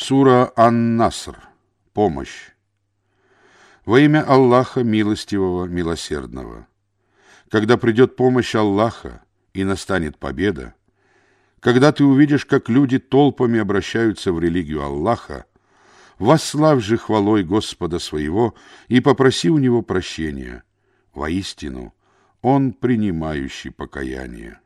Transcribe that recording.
Сура Ан-Наср. Помощь. Во имя Аллаха Милостивого, Милосердного. Когда придет помощь Аллаха и настанет победа, когда ты увидишь, как люди толпами обращаются в религию Аллаха, восславь же хвалой Господа своего и попроси у Него прощения. Воистину, Он принимающий покаяние.